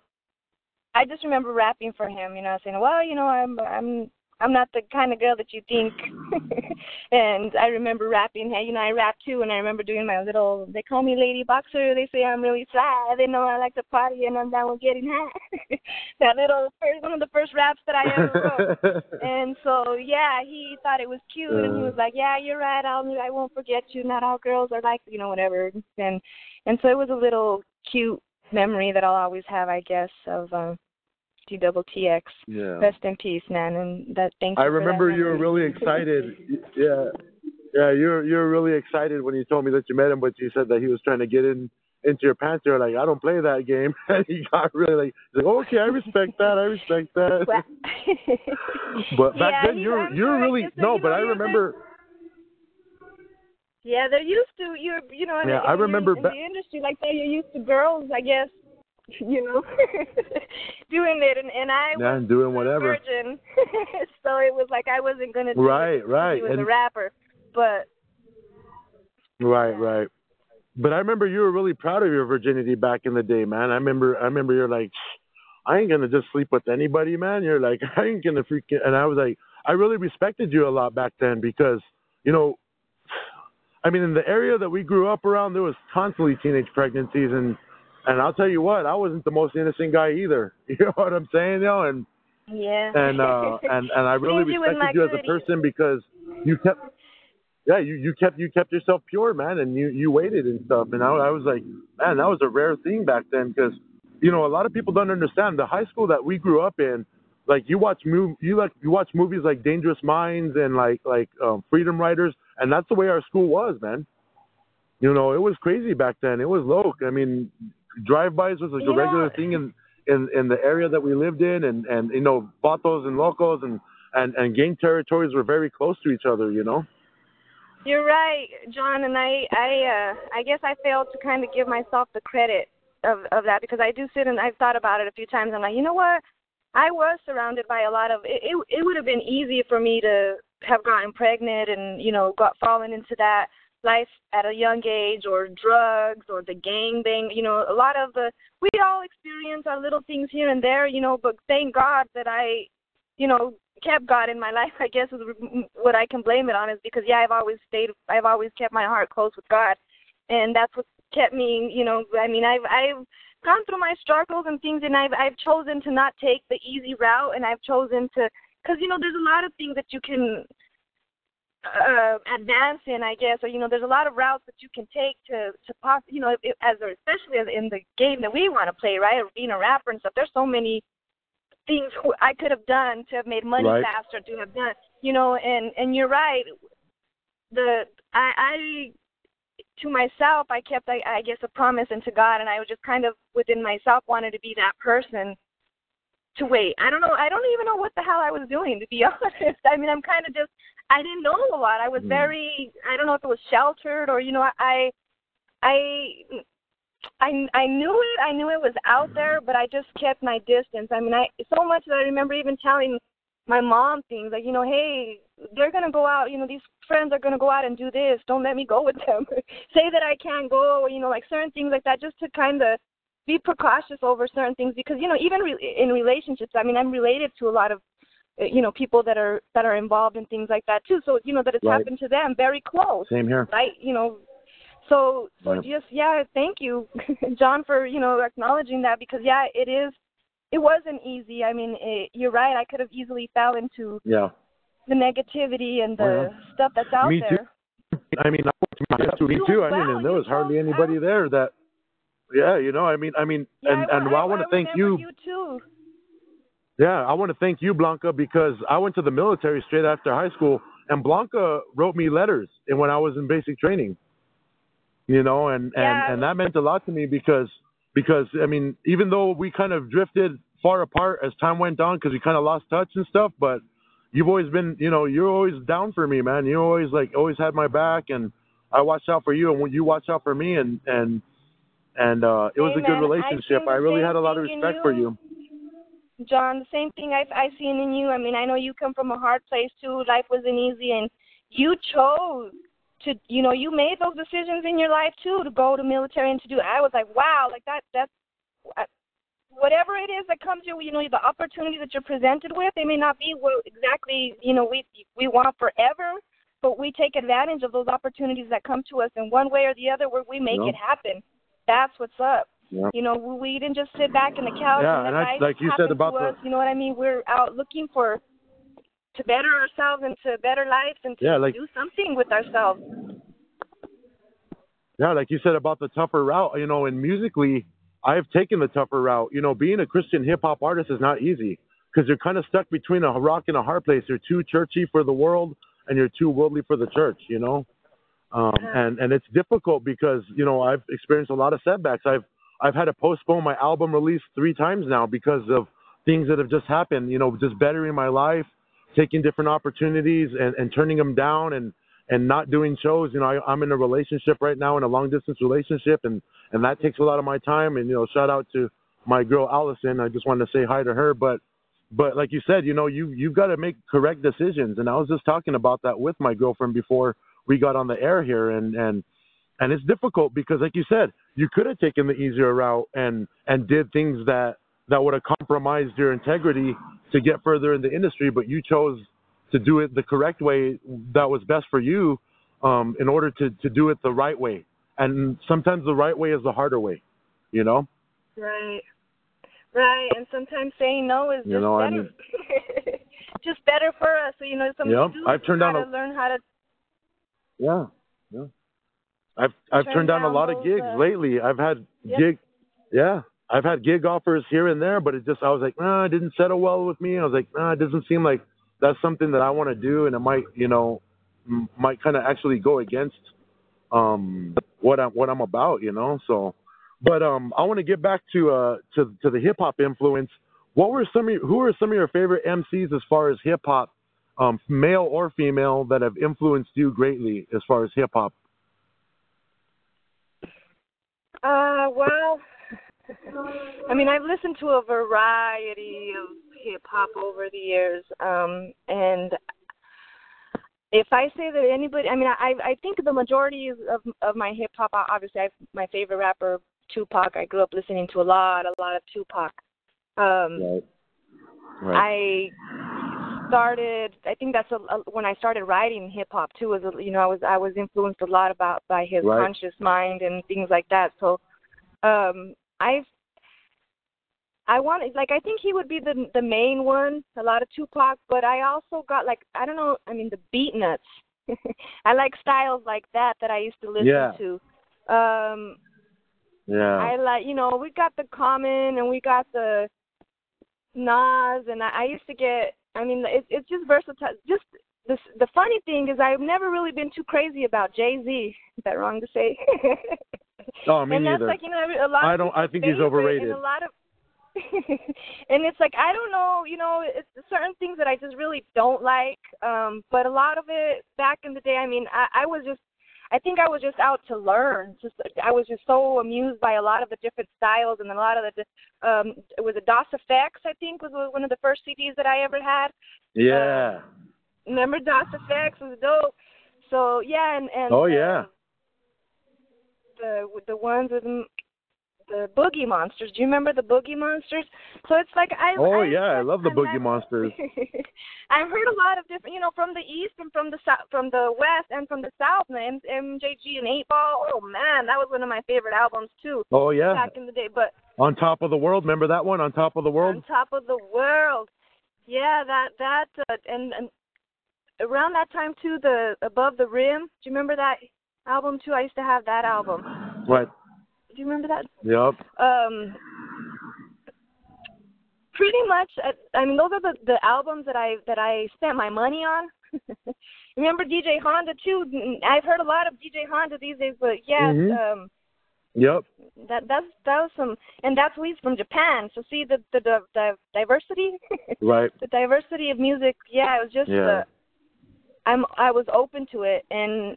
Speaker 2: I just remember rapping for him. You know, saying, well, you know, I'm I'm I'm not the kind of girl that you think. (laughs) and I remember rapping. Hey, you know, I rap too, and I remember doing my little. They call me Lady Boxer. They say I'm really fly. They know I like to party, and I'm down with getting high. (laughs) that little first, one of the first raps that I ever wrote. (laughs) and so yeah, he thought it was cute, uh, and he was like, "Yeah, you're right. I'll I won't forget you. Not all girls are like you know whatever." And and so it was a little cute memory that I'll always have, I guess, of. Uh, D double TX.
Speaker 1: Yeah.
Speaker 2: Rest in peace, man. And that thank
Speaker 1: you. I remember you were really excited. (laughs) yeah. Yeah, you're you're really excited when you told me that you met him, but you said that he was trying to get in into your pants. You're like, I don't play that game. (laughs) And he got really like, like, okay, I respect that. I respect that. (laughs) but back
Speaker 2: yeah,
Speaker 1: then, you're you're really no. But I remember.
Speaker 2: Yeah, they're used to you're you know.
Speaker 1: Yeah,
Speaker 2: in,
Speaker 1: I remember.
Speaker 2: In, in the industry like that, you're used to girls, I guess, (laughs) you know, (laughs) doing it, and, and I
Speaker 1: yeah,
Speaker 2: was
Speaker 1: doing whatever.
Speaker 2: virgin, (laughs) so it was like I wasn't gonna do
Speaker 1: right,
Speaker 2: it
Speaker 1: right,
Speaker 2: as a rapper, but
Speaker 1: right, right. But I remember you were really proud of your virginity back in the day, man. I remember, I remember you're like, I ain't gonna just sleep with anybody, man. You're like, I ain't gonna freaking, and I was like, I really respected you a lot back then because, you know, I mean, in the area that we grew up around, there was constantly teenage pregnancies and and I'll tell you what, I wasn't the most innocent guy either. (laughs) You know what I'm saying, yo? And
Speaker 2: yeah.
Speaker 1: And uh and and I (laughs) really respected you as a person because you kept yeah, you you kept you kept yourself pure, man, and you you waited and stuff. And I, I was like, man, that was a rare thing back then because you know a lot of people don't understand the high school that we grew up in. Like you watch move you like you watch movies like Dangerous Minds and like like um, Freedom Writers, and that's the way our school was, man. You know, it was crazy back then. It was low. I mean, drive-bys was like a regular thing in, in in the area that we lived in, and and you know, vatos and locals and and and gang territories were very close to each other. You know.
Speaker 2: You're right, John, and I I uh I guess I failed to kind of give myself the credit of of that because I do sit and I've thought about it a few times. I'm like, you know what? I was surrounded by a lot of it. It, it would have been easy for me to have gotten pregnant and you know got fallen into that life at a young age or drugs or the gang bang you know a lot of the we all experience our little things here and there you know but thank god that i you know kept god in my (laughs) life i guess is what i can blame it on is because yeah i've always stayed i've always kept my heart close with god. And that's what kept me you know i mean i've i've gone through my struggles and things and i've i've chosen to not take the easy route and i've chosen to because you know there's a lot of things that you can uh, advance in, I guess, or you know, there's a lot of routes that you can take to to pos- you know, as a, especially as in the game that we want to play, right? Being a rapper and stuff. There's so many things I could have done to have made money
Speaker 1: right.
Speaker 2: faster, to have done, you know, and and you're right. The I I to myself, I kept, I, I guess, a promise, and to God, and I was just kind of within myself wanted to be that person to wait. I don't know. I don't even know what the hell I was doing, to be (laughs) honest. I mean, I'm kind of just. I didn't know a lot. I was mm. very. I don't know if it was sheltered or you know. I. I. I I knew it. I knew it was out there, but I just kept my distance. I mean, I so much that I remember even telling my mom things like, you know, hey, they're gonna go out. You know, these friends are gonna go out and do this. Don't let me go with them. (laughs) Say that I can't go. You know, like certain things like that, just to kind of be precautious over certain things because you know even re- in relationships i mean i'm related to a lot of Uh, you know people that are that are involved in things like that too so you know that it's
Speaker 1: right.
Speaker 2: happened to them very close
Speaker 1: same here
Speaker 2: right you know so so
Speaker 1: right.
Speaker 2: just yeah thank you (laughs) john for you know acknowledging that because yeah it is it wasn't easy i mean it, you're right i could have easily fell into
Speaker 1: yeah
Speaker 2: the negativity and the
Speaker 1: oh, yeah.
Speaker 2: stuff that's out
Speaker 1: me
Speaker 2: there
Speaker 1: too. (laughs) i mean I to me too i mean and there was hardly anybody there that yeah, you know, I mean, I mean,
Speaker 2: yeah,
Speaker 1: and
Speaker 2: I,
Speaker 1: and I, I want to thank you.
Speaker 2: you too.
Speaker 1: Yeah, I want to thank you, Blanca, because I went to the military straight after high school, and Blanca wrote me letters, and when I was in basic training, you know, and
Speaker 2: yeah.
Speaker 1: and and that meant a lot to me because because I mean, even though we kind of drifted far apart as time went on, because we kind of lost touch and stuff, but you've always been, you know, you're always down for me, man. You always like always had my back, and I watched out for you, and you watched out for me, and and and uh, it was
Speaker 2: Amen.
Speaker 1: a good relationship. I, I really had a lot of respect
Speaker 2: you,
Speaker 1: for you.
Speaker 2: John, the same thing I've I seen in you. I mean, I know you come from a hard place too. Life wasn't easy, and you chose to, you know, you made those decisions in your life too to go to military and to do. I was like, wow, like that. That's whatever it is that comes your, you know, the opportunity that you're presented with. They may not be what exactly, you know, we we want forever, but we take advantage of those opportunities that come to us in one way or the other, where we make
Speaker 1: yeah.
Speaker 2: it happen that's what's up.
Speaker 1: Yeah.
Speaker 2: You know, we didn't just sit back in the couch
Speaker 1: yeah,
Speaker 2: and,
Speaker 1: and I, like you said about
Speaker 2: the,
Speaker 1: the,
Speaker 2: us, you know what I mean? We're out looking for to better ourselves and to better lives and to
Speaker 1: yeah, like,
Speaker 2: do something with ourselves.
Speaker 1: Yeah, like you said about the tougher route, you know, and musically, I've taken the tougher route. You know, being a Christian hip hop artist is not easy because you're kind of stuck between a rock and a hard place. You're too churchy for the world and you're too worldly for the church, you know? Um, and and it's difficult because you know I've experienced a lot of setbacks. I've I've had to postpone my album release three times now because of things that have just happened. You know, just bettering my life, taking different opportunities, and, and turning them down, and and not doing shows. You know, I, I'm in a relationship right now, in a long distance relationship, and and that takes a lot of my time. And you know, shout out to my girl Allison. I just wanted to say hi to her, but but like you said, you know, you you've got to make correct decisions. And I was just talking about that with my girlfriend before we got on the air here and and and it's difficult because like you said you could have taken the easier route and and did things that that would have compromised your integrity to get further in the industry but you chose to do it the correct way that was best for you um, in order to to do it the right way. And sometimes the right way is the harder way you know?
Speaker 2: Right. Right. And sometimes saying no is just
Speaker 1: you know,
Speaker 2: better
Speaker 1: I (laughs) mean,
Speaker 2: just better for us. So you know some
Speaker 1: yep, I've turned down
Speaker 2: to
Speaker 1: a,
Speaker 2: learn how to
Speaker 1: yeah, yeah. I've I've
Speaker 2: Turn
Speaker 1: turned down,
Speaker 2: down
Speaker 1: a lot of gigs
Speaker 2: uh,
Speaker 1: lately. I've had
Speaker 2: Yep.
Speaker 1: gig, yeah. I've had gig offers here and there, but it just I was like, nah, it didn't settle well with me. I was like, nah, it doesn't seem like that's something that I want to do, and it might, you know, m- might kind of actually go against um what I'm what I'm about, you know. So, but um, I want to get back to uh to to the hip hop influence. What were some of your, who are some of your favorite MCs as far as hip hop, um, male or female, that have influenced you greatly as far as hip hop?
Speaker 2: Uh, well, I mean, I've listened to a variety of hip hop over the years, um, and if I say that anybody, I mean, I I think the majority of of my hip hop, obviously, I my favorite rapper Tupac. I grew up listening to a lot, a lot of Tupac. Um,
Speaker 1: right. Right.
Speaker 2: I started. I think that's a, a, when I started writing hip hop too. Was you know I was I was influenced a lot about by his
Speaker 1: right.
Speaker 2: conscious mind and things like that. So um, I've I want like I think he would be the the main one, a lot of Tupac, but I also got like I don't know, I mean the Beatnuts. (laughs) I like styles like that that I used to listen
Speaker 1: yeah.
Speaker 2: to. Um
Speaker 1: Yeah.
Speaker 2: I like you know, we got the Common and we got the Nas and I, I used to get I mean it's it's just versatile just the the funny thing is I've never really been too crazy about Jay Z. Is that wrong to say?
Speaker 1: oh, me
Speaker 2: and
Speaker 1: neither.
Speaker 2: that's like you know a lot.
Speaker 1: I don't. I think he's overrated.
Speaker 2: And a lot of (laughs) and it's like I don't know, you know, it's certain things that I just really don't like. Um, but a lot of it back in the day, I mean, I, I was just I think I was just out to learn. Just I was just so amused by a lot of the different styles and a lot of the um it was a Das EFX I think was one of the first CDs that I ever had.
Speaker 1: Yeah.
Speaker 2: Um, remember Das EFX was dope. So yeah, and and
Speaker 1: oh yeah.
Speaker 2: Um, the the ones with the Boogie Monsters. Do you remember the Boogie Monsters? So it's like I.
Speaker 1: Oh
Speaker 2: I,
Speaker 1: yeah, I love the Boogie
Speaker 2: I've,
Speaker 1: Monsters. (laughs)
Speaker 2: I've heard a lot of different, you know, from the east and from the south, from the west and from the south. And MJG and Eight Ball. Oh man, that was one of my favorite albums too.
Speaker 1: Oh yeah.
Speaker 2: Back in the day, but.
Speaker 1: On top of the world, remember that one? On top of the world.
Speaker 2: On top of the world. Yeah, that that uh, and and around that time too, the Above the Rim. Do you remember that album too? I used to have that album.
Speaker 1: Right.
Speaker 2: Do you remember that?
Speaker 1: Yep.
Speaker 2: Um, pretty much. Uh, I mean, those are the the albums that I that I spent my money on. (laughs) remember DJ Honda too? I've heard a lot of DJ Honda these days, but yeah.
Speaker 1: Mm-hmm.
Speaker 2: Um,
Speaker 1: Yep.
Speaker 2: That that's that was some, and that's he's from Japan. So see the the the, the diversity. (laughs)
Speaker 1: right.
Speaker 2: The diversity of music. Yeah, it was just.
Speaker 1: Yeah.
Speaker 2: Uh, I'm I was open to it, and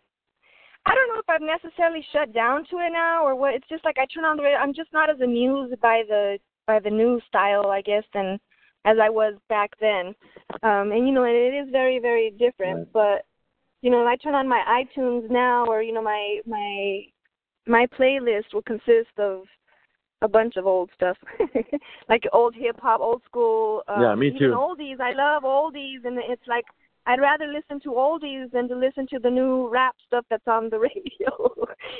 Speaker 2: I don't know if I've necessarily shut down to it now or what. It's just like I turn on the radio. I'm just not as amused by the by the new style, I guess, than as I was back then. Um, and you know, it is very very different. But you know, I turn on my iTunes now, or you know, my my my playlist will consist of a bunch of old stuff, (laughs) like old hip hop, old school. Um,
Speaker 1: Yeah, me too.
Speaker 2: Oldies, I love oldies, and it's like I'd rather listen to oldies than to listen to the new rap stuff that's on the (laughs) radio.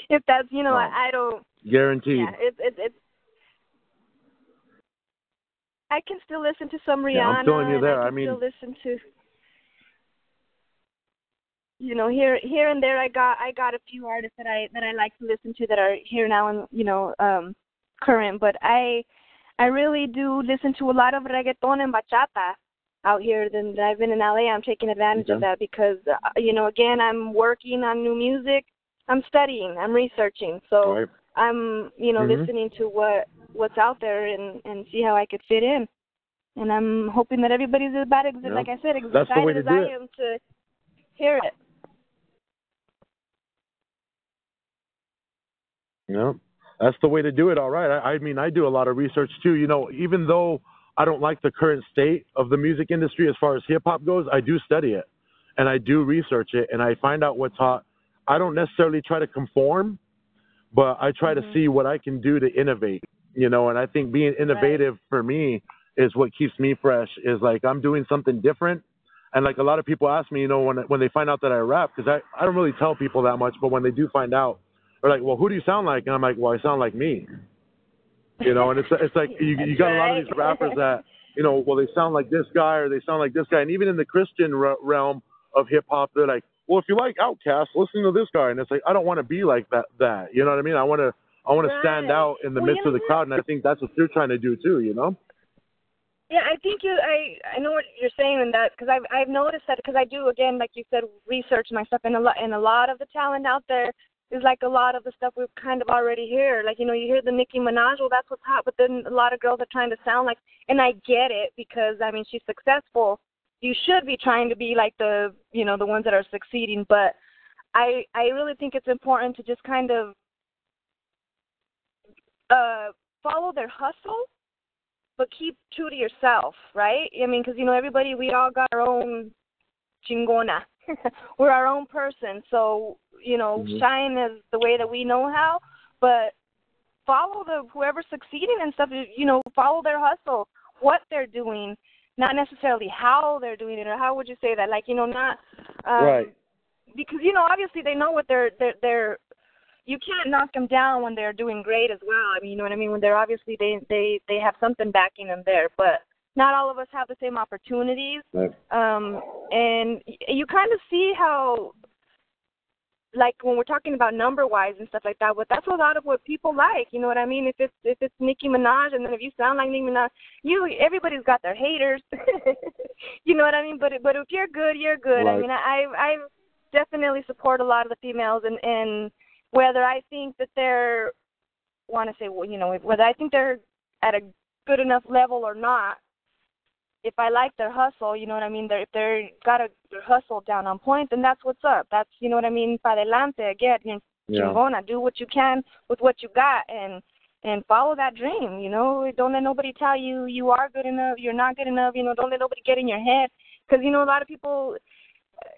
Speaker 2: if that's you know,
Speaker 1: Oh.
Speaker 2: I, I don't.
Speaker 1: Guaranteed.
Speaker 2: Yeah, it's it's it's. I can still listen to some Rihanna.
Speaker 1: Yeah, I'm feeling you there.
Speaker 2: I,
Speaker 1: I mean-
Speaker 2: still listen to. You know, here here and there, I got I got a few artists that I that I like to listen to that are here now and you know um current. But I I really do listen to a lot of reggaeton and bachata out here. Then I've been in LA. I'm taking advantage of that because uh, you know again I'm working on new music. I'm studying. I'm researching. So
Speaker 1: Right.
Speaker 2: I'm you know
Speaker 1: Mhm.
Speaker 2: listening to what what's out there and and see how I could fit in. And I'm hoping that everybody's about ex-
Speaker 1: Yeah.
Speaker 2: like I said, as
Speaker 1: That's
Speaker 2: excited as I
Speaker 1: it.
Speaker 2: am to hear it.
Speaker 1: Yeah, that's the way to do it. All right. I, I mean, I do a lot of research too. You know, even though I don't like the current state of the music industry as far as hip hop goes, I do study it and I do research it and I find out what's hot. I don't necessarily try to conform, but I try
Speaker 2: Mhm.
Speaker 1: to see what I can do to innovate. You know, and I think being innovative for me is what keeps me fresh. Is like I'm doing something different. And like a lot of people ask me, you know, when when they find out that I rap, because I I don't really tell people that much, but when they do find out, they're like, well, who do you sound like? And I'm like, well, I sound like me. You know, and it's it's like you you got a lot of these rappers that you know, well, they sound like this guy or they sound like this guy, and even in the Christian re- realm of hip hop, they're like, well, if you like Outkast, listen to this guy, and it's like I don't want to be like that. That you know what I mean? I want to I want to stand out in the
Speaker 2: Well,
Speaker 1: midst of the crowd, and I think that's what you're trying to do too. You know?
Speaker 2: Yeah, I think you. I I know what you're saying in that because I've I've noticed that because I do again, like you said, research my stuff, and a lot and a lot of the talent out there is like a lot of the stuff we've kind of already hear. Like you know, you hear the Nicki Minaj, well, that's what's hot, but then a lot of girls are trying to sound like, and I get it because I mean she's successful. You should be trying to be like the you know the ones that are succeeding, but I I really think it's important to just kind of uh follow their hustle, but keep true to yourself, right? I mean, because you know everybody, we all got our own chingona. (laughs) We're our own person, so you know, mm-hmm. shine as the way that we know how, but follow the whoever's succeeding and stuff. You know, follow their hustle, what they're doing, not necessarily how they're doing it, or how would you say that? Like, you know, not um,
Speaker 1: right
Speaker 2: because you know obviously they know what they're they're they're you can't knock them down when they're doing great as well. I mean, you know what I mean? When they're obviously they they they have something backing them there, but not all of us have the same opportunities.
Speaker 1: Right.
Speaker 2: Um, and you kind of see how, like when we're talking about number wise and stuff like that, but that's a lot of what people like. You know what I mean? If it's if it's Nicki Minaj, and then if you sound like Nicki Minaj, you everybody's got their haters. (laughs) you know what I mean? But but if you're good, you're good.
Speaker 1: Right.
Speaker 2: I mean, I I definitely support a lot of the females and and whether I think that they're want to say well you know whether I think they're at a good enough level or not if I like their hustle you know what I mean? They're if they're got a their hustle down on point then that's what's up. That's you know what I mean? Para adelante again you know
Speaker 1: yeah.
Speaker 2: chingona do what you can with what you got and and follow that dream you know? Don't let nobody tell you you are good enough you're not good enough you know? Don't let nobody get in your head. Because you know a lot of people uh,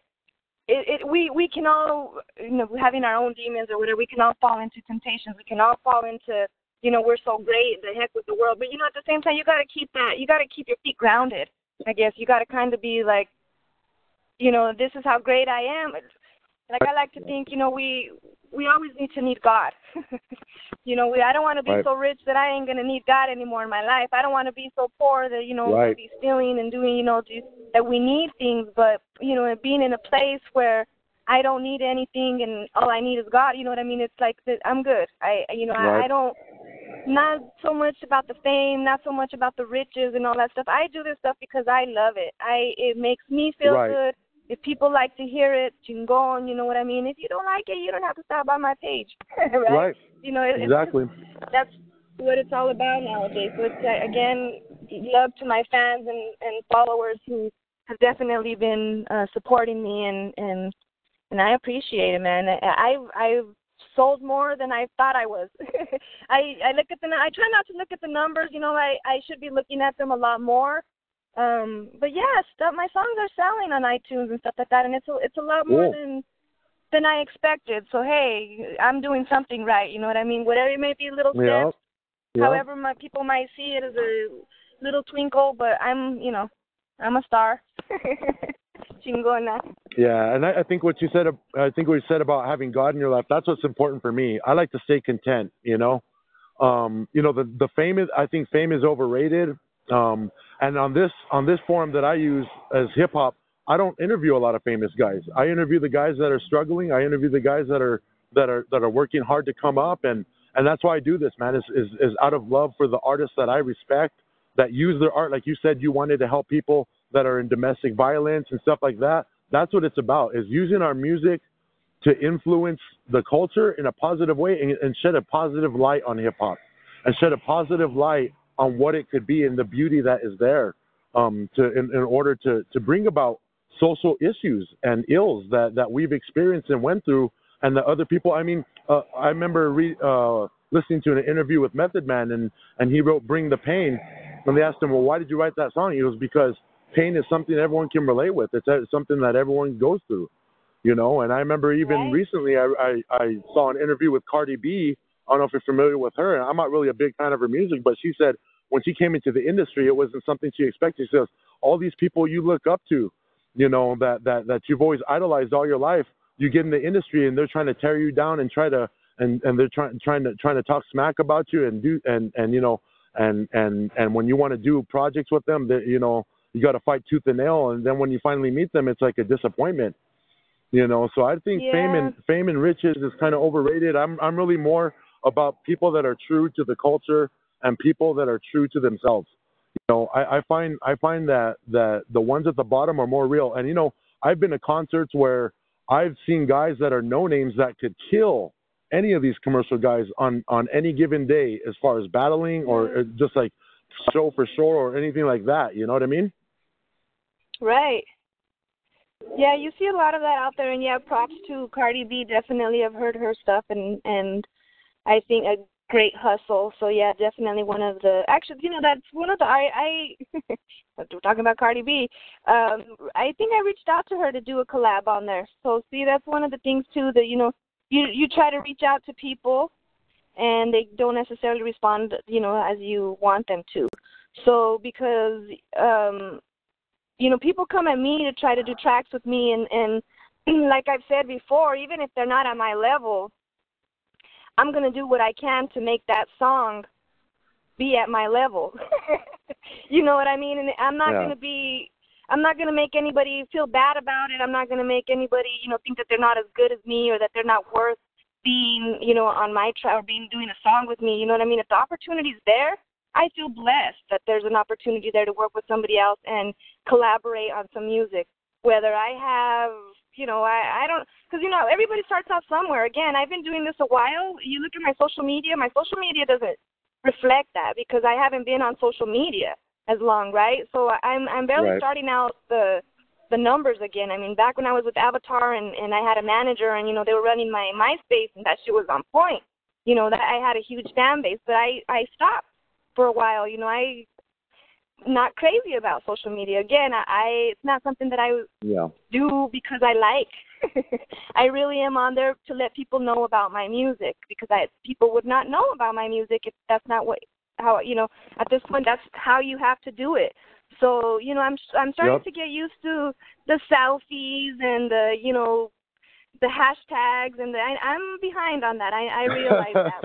Speaker 2: it, it we we can all you know having our own demons or whatever we can all fall into temptations. We can all fall into you know we're so great the heck with the world. But you know at the same time you got to keep that you got to keep your feet grounded i guess. You got to kind of be like you know this is how great i am. Like i like to think you know we we always need to need god. (laughs) You know we i don't want to be
Speaker 1: right.
Speaker 2: so rich that i ain't to need god anymore in my life. I don't want to be so poor that you know
Speaker 1: right.
Speaker 2: be stealing and doing you know just, that we need things. But you know being in a place where i don't need anything and all i need is god you know what i mean? It's like i'm good. I you know
Speaker 1: right.
Speaker 2: I, I don't not so much about the fame, not so much about the riches and all that stuff. I do this stuff because I love it. I it makes me feel
Speaker 1: right.
Speaker 2: good if people like to hear it, chingon, you know what I mean? If you don't like it, you don't have to stop by my page. (laughs) right?
Speaker 1: right?
Speaker 2: You know, it,
Speaker 1: exactly.
Speaker 2: That's what it's all about nowadays. So it's, uh, again, love to my fans and, and followers who have definitely been uh, supporting me and, and, and I appreciate it, man. I, I've, I've sold more than I thought I was. (laughs) I, I look at the, I try not to look at the numbers, you know, I, I should be looking at them a lot more um, but yeah, stuff. My songs are selling on iTunes and stuff like that, and it's a it's a lot more
Speaker 1: cool.
Speaker 2: than than I expected. So hey, I'm doing something right. You know what I mean? Whatever it may be, a little steps.
Speaker 1: Yep.
Speaker 2: However, my people might see it as a little twinkle, but I'm you know, I'm a star. (laughs) Chingona.
Speaker 1: Yeah, and I, I think what you said. I think what you said about having God in your life. That's what's important for me. I like to stay content. You know, um, you know the the fame is. I think fame is overrated. Um, and on this on this forum that I use as hip hop, I don't interview a lot of famous guys. I interview the guys that are struggling. I interview the guys that are that are that are working hard to come up, and and that's why I do this, man. Is is, is out of love for the artists that I respect that use their art. Like you said, you wanted to help people that are in domestic violence and stuff like that. That's what it's about. Is using our music to influence the culture in a positive way and, and shed a positive light on hip hop and shed a positive light on what it could be and the beauty that is there um, to in, in order to to bring about social issues and ills that that we've experienced and went through and the other people i mean uh, i remember re, uh, listening to an interview with method man and and he wrote bring the pain and they asked him well why did you write that song he goes because pain is something everyone can relate with it's uh, something that everyone goes through you know and i remember even
Speaker 2: right.
Speaker 1: recently I, I i saw an interview with cardi b I don't know if you're familiar with her. I'm not really a big fan of her music, but she said when she came into the industry, it wasn't something she expected. She says, all these people you look up to, you know, that, that, that you've always idolized all your life, you get in the industry and they're trying to tear you down and try to, and, and they're trying, trying to, trying to talk smack about you and do, and, and, you know, and, and, and when you want to do projects with them, that, you know, you got to fight tooth and nail. And then when you finally meet them, it's like a disappointment, you know? So I think
Speaker 2: yeah.
Speaker 1: fame and fame and riches is kind of overrated. I'm, I'm really more about people that are true to the culture and people that are true to themselves. You know, I, I find I find that that the ones at the bottom are more real. And you know, I've been to concerts where I've seen guys that are no names that could kill any of these commercial guys on on any given day as far as battling or uh, just like show for show or anything like that. You know what I mean?
Speaker 2: Right. Yeah, you see a lot of that out there, and yeah, props to Cardi B. Definitely, I've heard her stuff, and and I think a great hustle. So yeah, definitely one of the actually, you know, that's one of the I I (laughs) we're talking about Cardi B. Um, I think I reached out to her to do a collab on there. So see, that's one of the things too that you know you you try to reach out to people and they don't necessarily respond, you know, as you want them to. So because um you know, people come at me to try to do tracks with me and and (clears throat) like I've said before, even if they're not at my level, I'm going to do what I can to make that song be at my level. (laughs) you know what I mean? And I'm not yeah. going to be I'm not going to make anybody feel bad about it. I'm not going to make anybody, you know, think that they're not as good as me or that they're not worth being, you know, on my track or being doing a song with me. You know what I mean? If the opportunity's there, I feel blessed that there's an opportunity there to work with somebody else and collaborate on some music. Whether I have you know, I I don't because you know everybody starts out somewhere. Again, I've been doing this a while. You look at my social media. My social media doesn't reflect that because I haven't been on social media as long, right? So I'm I'm barely right. starting out the the numbers again. I mean, back when I was with Avatar and and I had a manager and you know they were running my MySpace and that shit was on point. You know that I had a huge fan base, but I I stopped for a while. You know I not crazy about social media. Again, I, I it's not something that I yeah. do because I like. (laughs) I really am on there to let people know about my music because I people would not know about my music if that's not what how you know at this point that's how you have to do it. So you know I'm I'm starting yep. to get used to the selfies and the you know the hashtags and the I, I'm behind on that. I I realize that,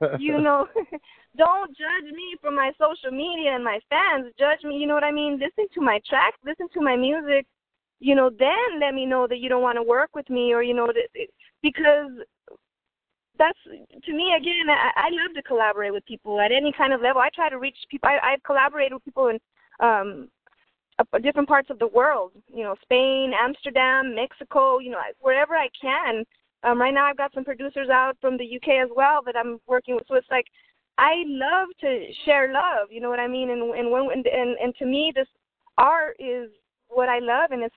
Speaker 2: but (laughs) you know, (laughs) don't judge me for my social media and my fans. Judge me, you know what I mean? Listen to my tracks, listen to my music. You know, then let me know that you don't want to work with me, or you know, that, because that's to me again. I, I love to collaborate with people at any kind of level. I try to reach people. I, I've collaborated with people in um different parts of the world. You know, Spain, Amsterdam, Mexico. You know, wherever I can. Um, right now, I've got some producers out from the UK as well that I'm working with. So it's like I love to share love. You know what I mean? And and when and and, and to me, this art is what I love, and it's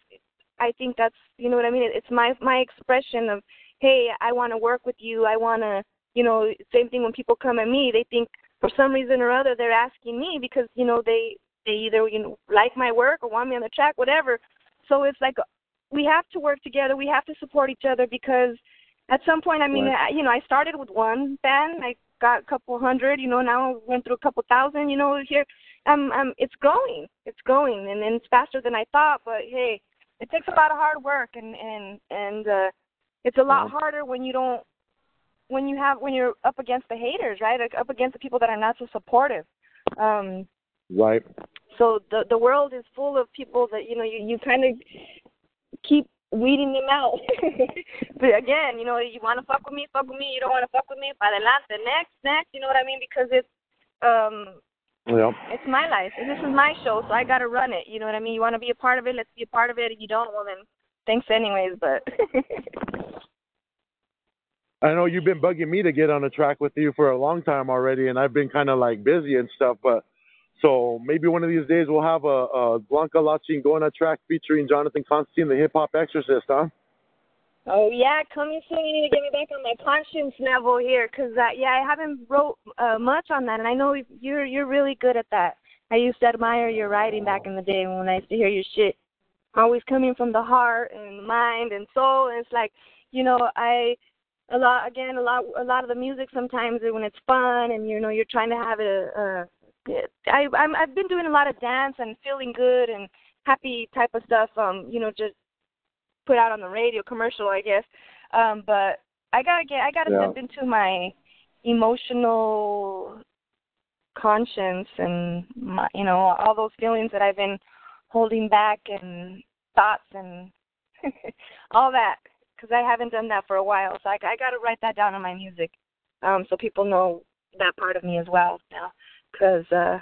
Speaker 2: I think that's you know what I mean. It's my my expression of hey, I want to work with you. I want to you know same thing when people come at me, they think for some reason or other they're asking me because you know they they either you know like my work or want me on the track, whatever. So it's like we have to work together. We have to support each other because at some point, I mean, right. I, you know, I started with one band. I got a couple hundred. You know, now I went through a couple thousand. You know, here, um, um, it's growing. It's growing, and, and it's faster than I thought. But hey, it takes a lot of hard work, and and and uh, it's a lot yeah. harder when you don't when you have when you're up against the haters, right? Like up against the people that are not so supportive. Um,
Speaker 1: right.
Speaker 2: So the the world is full of people that you know you you kind of keep weeding them out. (laughs) but again, you know, you want to fuck with me, fuck with me. You don't want to fuck with me, para adelante, next, next. You know what I mean? Because it's um,
Speaker 1: yeah.
Speaker 2: it's my life and this is my show, so I got to run it. You know what I mean? You want to be a part of it? Let's be a part of it. If you don't, well then, thanks anyways. But. (laughs)
Speaker 1: I know you've been bugging me to get on a track with you for a long time already, and I've been kind of like busy and stuff, but so maybe one of these days we'll have a, a Blanca La Chingona track featuring Jonathan Constantine, the hip hop exorcist, huh?
Speaker 2: Oh yeah, coming soon. You need to get me back on my conscience level here, cause uh, yeah, I haven't wrote uh, much on that, and I know you're you're really good at that. I used to admire your writing back in the day when I used to hear your shit. Always coming from the heart and mind and soul, and it's like, you know, I a lot again a lot a lot of the music sometimes when it's fun and you know you're trying to have a, a I I'm I've been doing a lot of dance and feeling good and happy type of stuff. Um, you know, just put out on the radio commercial, I guess. Um, but I gotta get I gotta yeah. step into my emotional conscience and my you know all those feelings that I've been holding back and thoughts and (laughs) all that because I haven't done that for a while. So I, I got to write that down in my music, um, so people know that part of me as well now because uh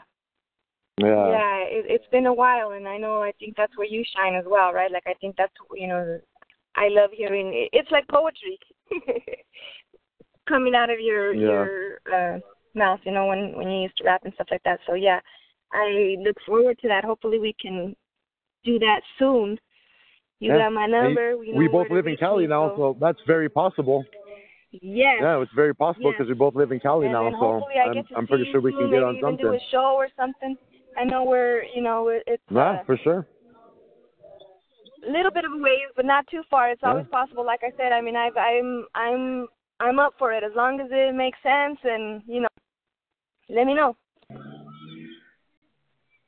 Speaker 1: yeah.
Speaker 2: yeah it, it's been a while and i know i think that's where you shine as well right? Like i think that's you know i love hearing it's like poetry (laughs) coming out of your yeah. your uh mouth you know when when you used to rap and stuff like that. So yeah i look forward to that. Hopefully we can do that soon. You yeah. got my number.
Speaker 1: We, we both live in cali now so that's very possible
Speaker 2: Yes.
Speaker 1: Yeah, it's very possible
Speaker 2: Yes.
Speaker 1: because we both live in Cali
Speaker 2: and
Speaker 1: now, so I'm, I'm pretty sure we can get
Speaker 2: maybe
Speaker 1: on something.
Speaker 2: do a show or something. I know we're, you know, it- it's
Speaker 1: Yeah,
Speaker 2: uh,
Speaker 1: for sure.
Speaker 2: a little bit of a ways, but not too far. It's
Speaker 1: Yeah.
Speaker 2: always possible. Like I said, I mean, I've, I'm, I'm, I'm up for it as long as it makes sense, and you know, let me know.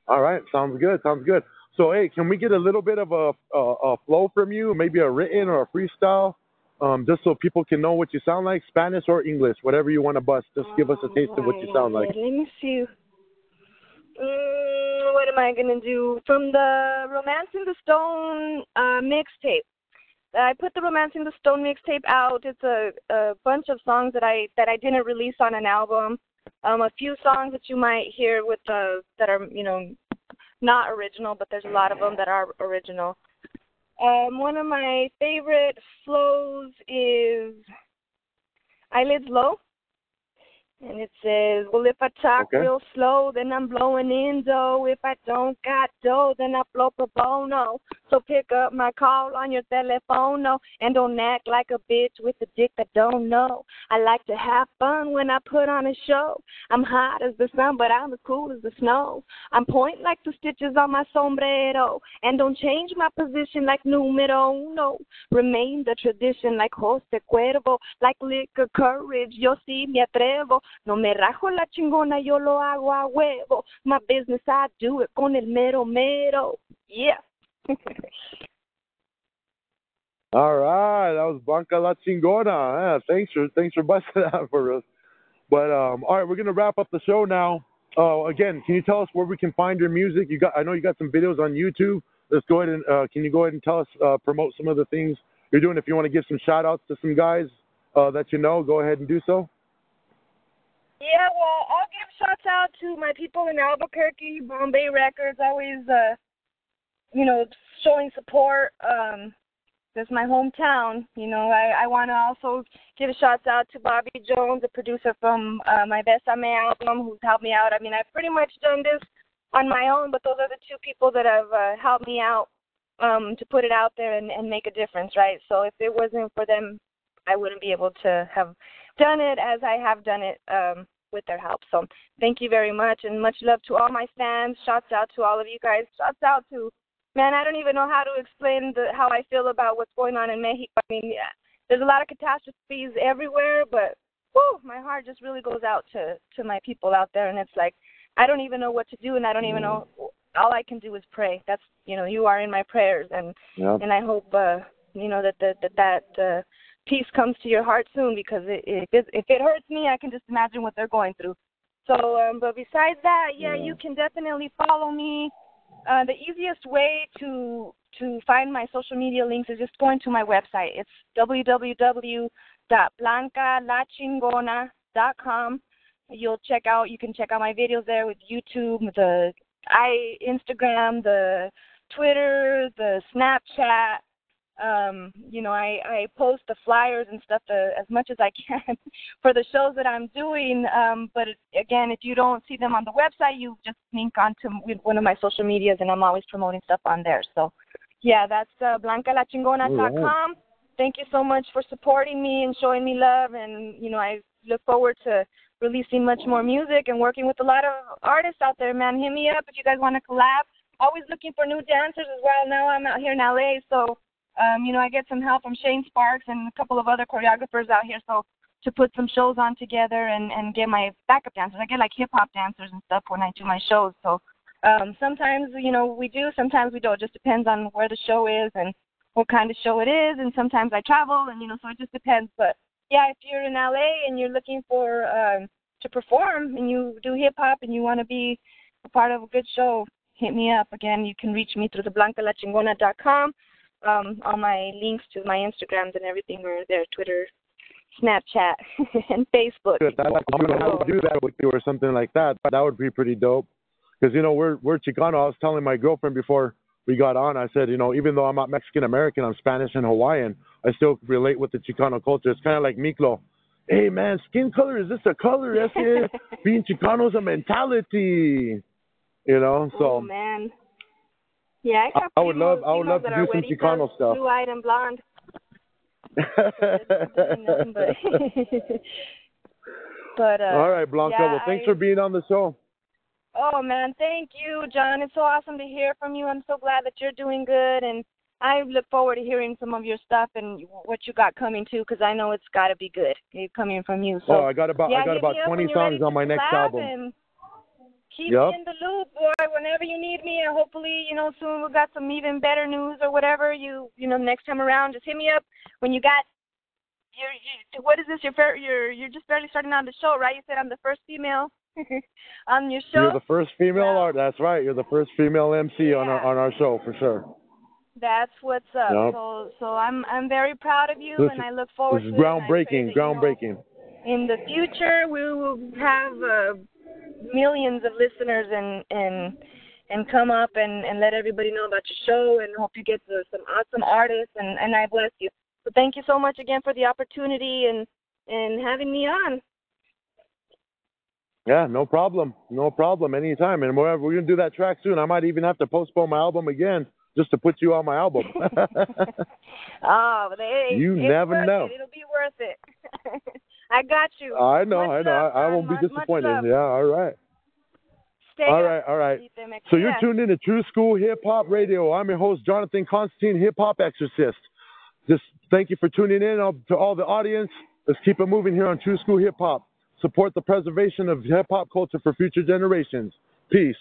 Speaker 1: All right, sounds good. Sounds good. So, hey, can we get a little bit of a a, a flow from you, maybe a written or a freestyle, um, just so people can know what you sound like, Spanish or English, whatever you want to bust. Just give us a taste of what you sound like.
Speaker 2: Let me see. Mm, what am I gonna do from the Romancing the Stone uh, mixtape? I put the Romancing the Stone mixtape out. It's a, a bunch of songs that I that I didn't release on an album. Um, a few songs that you might hear with the that are you know not original, but there's a lot of them that are original. Um, one of my favorite flows is Eyelids Low. And it says, Well, if I talk
Speaker 1: Okay.
Speaker 2: real slow, then I'm blowing in dough. If I don't got dough, then I blow pro bono. So pick up my call on your telephone, no, and don't act like a bitch with a dick that don't know. I like to have fun when I put on a show. I'm hot as the sun, but I'm as cool as the snow. I'm point like the stitches on my sombrero, and don't change my position like numero uno. Remain the tradition like Jose Cuervo, like liquor courage. Yo sí me atrevo. No me rajo la chingona, yo lo hago a huevo. My business, I do it con el mero mero. Yeah. (laughs)
Speaker 1: All right, that was Blanca La Chingona. Yeah, thanks for thanks for busting (laughs) that for us. But um, all right, we're gonna wrap up the show now. Uh, again, can you tell us where we can find your music? You got, I know you got some videos on YouTube. Let's go ahead and uh, can you go ahead and tell us uh, promote some of the things you're doing? If you want to give some shout outs to some guys uh, that you know, go ahead and do so.
Speaker 2: Yeah, well, I'll give shouts out to my people in Albuquerque, Bombay Records, always, uh, you know, showing support. Um, that's my hometown. You know, I, I want to also give shouts out to Bobby Jones, the producer from uh, my Besame album, who's helped me out. I mean, I've pretty much done this on my own, but those are the two people that have uh, helped me out um, to put it out there and, and make a difference, right? So if it wasn't for them, I wouldn't be able to have done it as I have done it um, with their help. So thank you very much, and much love to all my fans. Shouts out to all of you guys. Shouts out to man. I don't even know how to explain the, how I feel about what's going on in Mexico. I mean, yeah, there's a lot of catastrophes everywhere, but whew, my heart just really goes out to to my people out there, and it's like I don't even know what to do, and I don't even know. All I can do is pray. That's you know, you are in my prayers, and and I hope uh, you know that the, that that uh, peace comes to your heart soon because it, it, if if it hurts me, I can just imagine what they're going through. So, um, but besides that, yeah,
Speaker 1: Yeah.
Speaker 2: you can definitely follow me. Uh, the easiest way to to find my social media links is just going to my website. It's www.blancalachingona.com. You'll check out. You can check out my videos there with YouTube, the I Instagram, the Twitter, the Snapchat. Um, you know, I I post the flyers and stuff to, as much as I can (laughs) for the shows that I'm doing. Um, but it, again, if you don't see them on the website, you just link onto one of my social medias, and I'm always promoting stuff on there. So, yeah, that's uh, blancalachingona.com. Thank you so much for supporting me and showing me love, and you know, I look forward to releasing much more music and working with a lot of artists out there. Man, hit me up if you guys want to collab. Always looking for new dancers as well. Now I'm out here in LA, so um, you know, I get some help from Shane Sparks and a couple of other choreographers out here. So to put some shows on together and and get my backup dancers. I get like hip hop dancers and stuff when I do my shows. So um, sometimes you know we do, sometimes we don't. It just depends on where the show is and what kind of show it is. And sometimes I travel, and you know, so it just depends. But yeah, if you're in LA and you're looking for um, to perform and you do hip hop and you want to be a part of a good show, hit me up. Again, you can reach me through the blancalachingona.com. Um, all my links to my Instagrams and everything are there, Twitter, Snapchat, (laughs) and Facebook.
Speaker 1: Good. I'd like to do, have to do that with you or something like that. That would be pretty dope. Because you know we're we're Chicano. I was telling my girlfriend before we got on. I said, you know, even though I'm not Mexican American, I'm Spanish and Hawaiian. I still relate with the Chicano culture. It's kind of like Miklo. Hey man, skin color is this a color? Yes, it is. (laughs) Being Chicano is a mentality. You know, so
Speaker 2: oh man. Yeah, I, got
Speaker 1: I would love- I would love to do some Chicano stuff.
Speaker 2: Blue-eyed and blonde. (laughs) but. uh,
Speaker 1: All right, Blanca.
Speaker 2: yeah,
Speaker 1: well, thanks
Speaker 2: I-
Speaker 1: for being on the show.
Speaker 2: Oh man, thank you, John. It's so awesome to hear from you. I'm so glad that you're doing good, and I look forward to hearing some of your stuff and what you got coming too, because I know it's got to be good eh, coming from you. So
Speaker 1: oh, I got about
Speaker 2: yeah,
Speaker 1: I got about 20
Speaker 2: when you're ready
Speaker 1: songs on my next album.
Speaker 2: and Keep me in the loop, boy. Whenever you need me, and hopefully, you know, soon we've got some even better news or whatever. You, you know, next time around, just hit me up when you got. You're, you, what is this? You're, fir- you're, you're just barely starting on the show, right? You said I'm the first female (laughs) on your show.
Speaker 1: You're the first female
Speaker 2: Well-
Speaker 1: art. That's right. You're the first female MC on our on our show for sure.
Speaker 2: That's what's up.
Speaker 1: Yup.
Speaker 2: So, so I'm, I'm very proud of you,
Speaker 1: This
Speaker 2: and I look forward
Speaker 1: This is
Speaker 2: and
Speaker 1: groundbreaking.
Speaker 2: you know,
Speaker 1: Groundbreaking.
Speaker 2: in the future we will have uh, millions of listeners and and and come up and and let everybody know about your show and hope you get to some awesome artists and and I bless you. So thank you so much again for the opportunity and and having me on.
Speaker 1: Yeah, no problem. No problem. Anytime. And we're, we're gonna do that track soon. I might even have to postpone my album again just to put you on my album. (laughs) (laughs)
Speaker 2: Oh, they,
Speaker 1: You never know.
Speaker 2: It. It'll be worth it. (laughs) I got you.
Speaker 1: Oh, I know,
Speaker 2: Much
Speaker 1: I know.
Speaker 2: love,
Speaker 1: I, I won't be disappointed. Yeah, all right.
Speaker 2: Stay
Speaker 1: All
Speaker 2: up.
Speaker 1: right, all right. So you're tuned in to True School Hip Hop Radio. I'm your host, Jonathan Constantine, Hip Hop Exorcist. Just thank you for tuning in all- to all the audience. Let's keep it moving here on True School Hip Hop. Support the preservation of hip hop culture for future generations. Peace.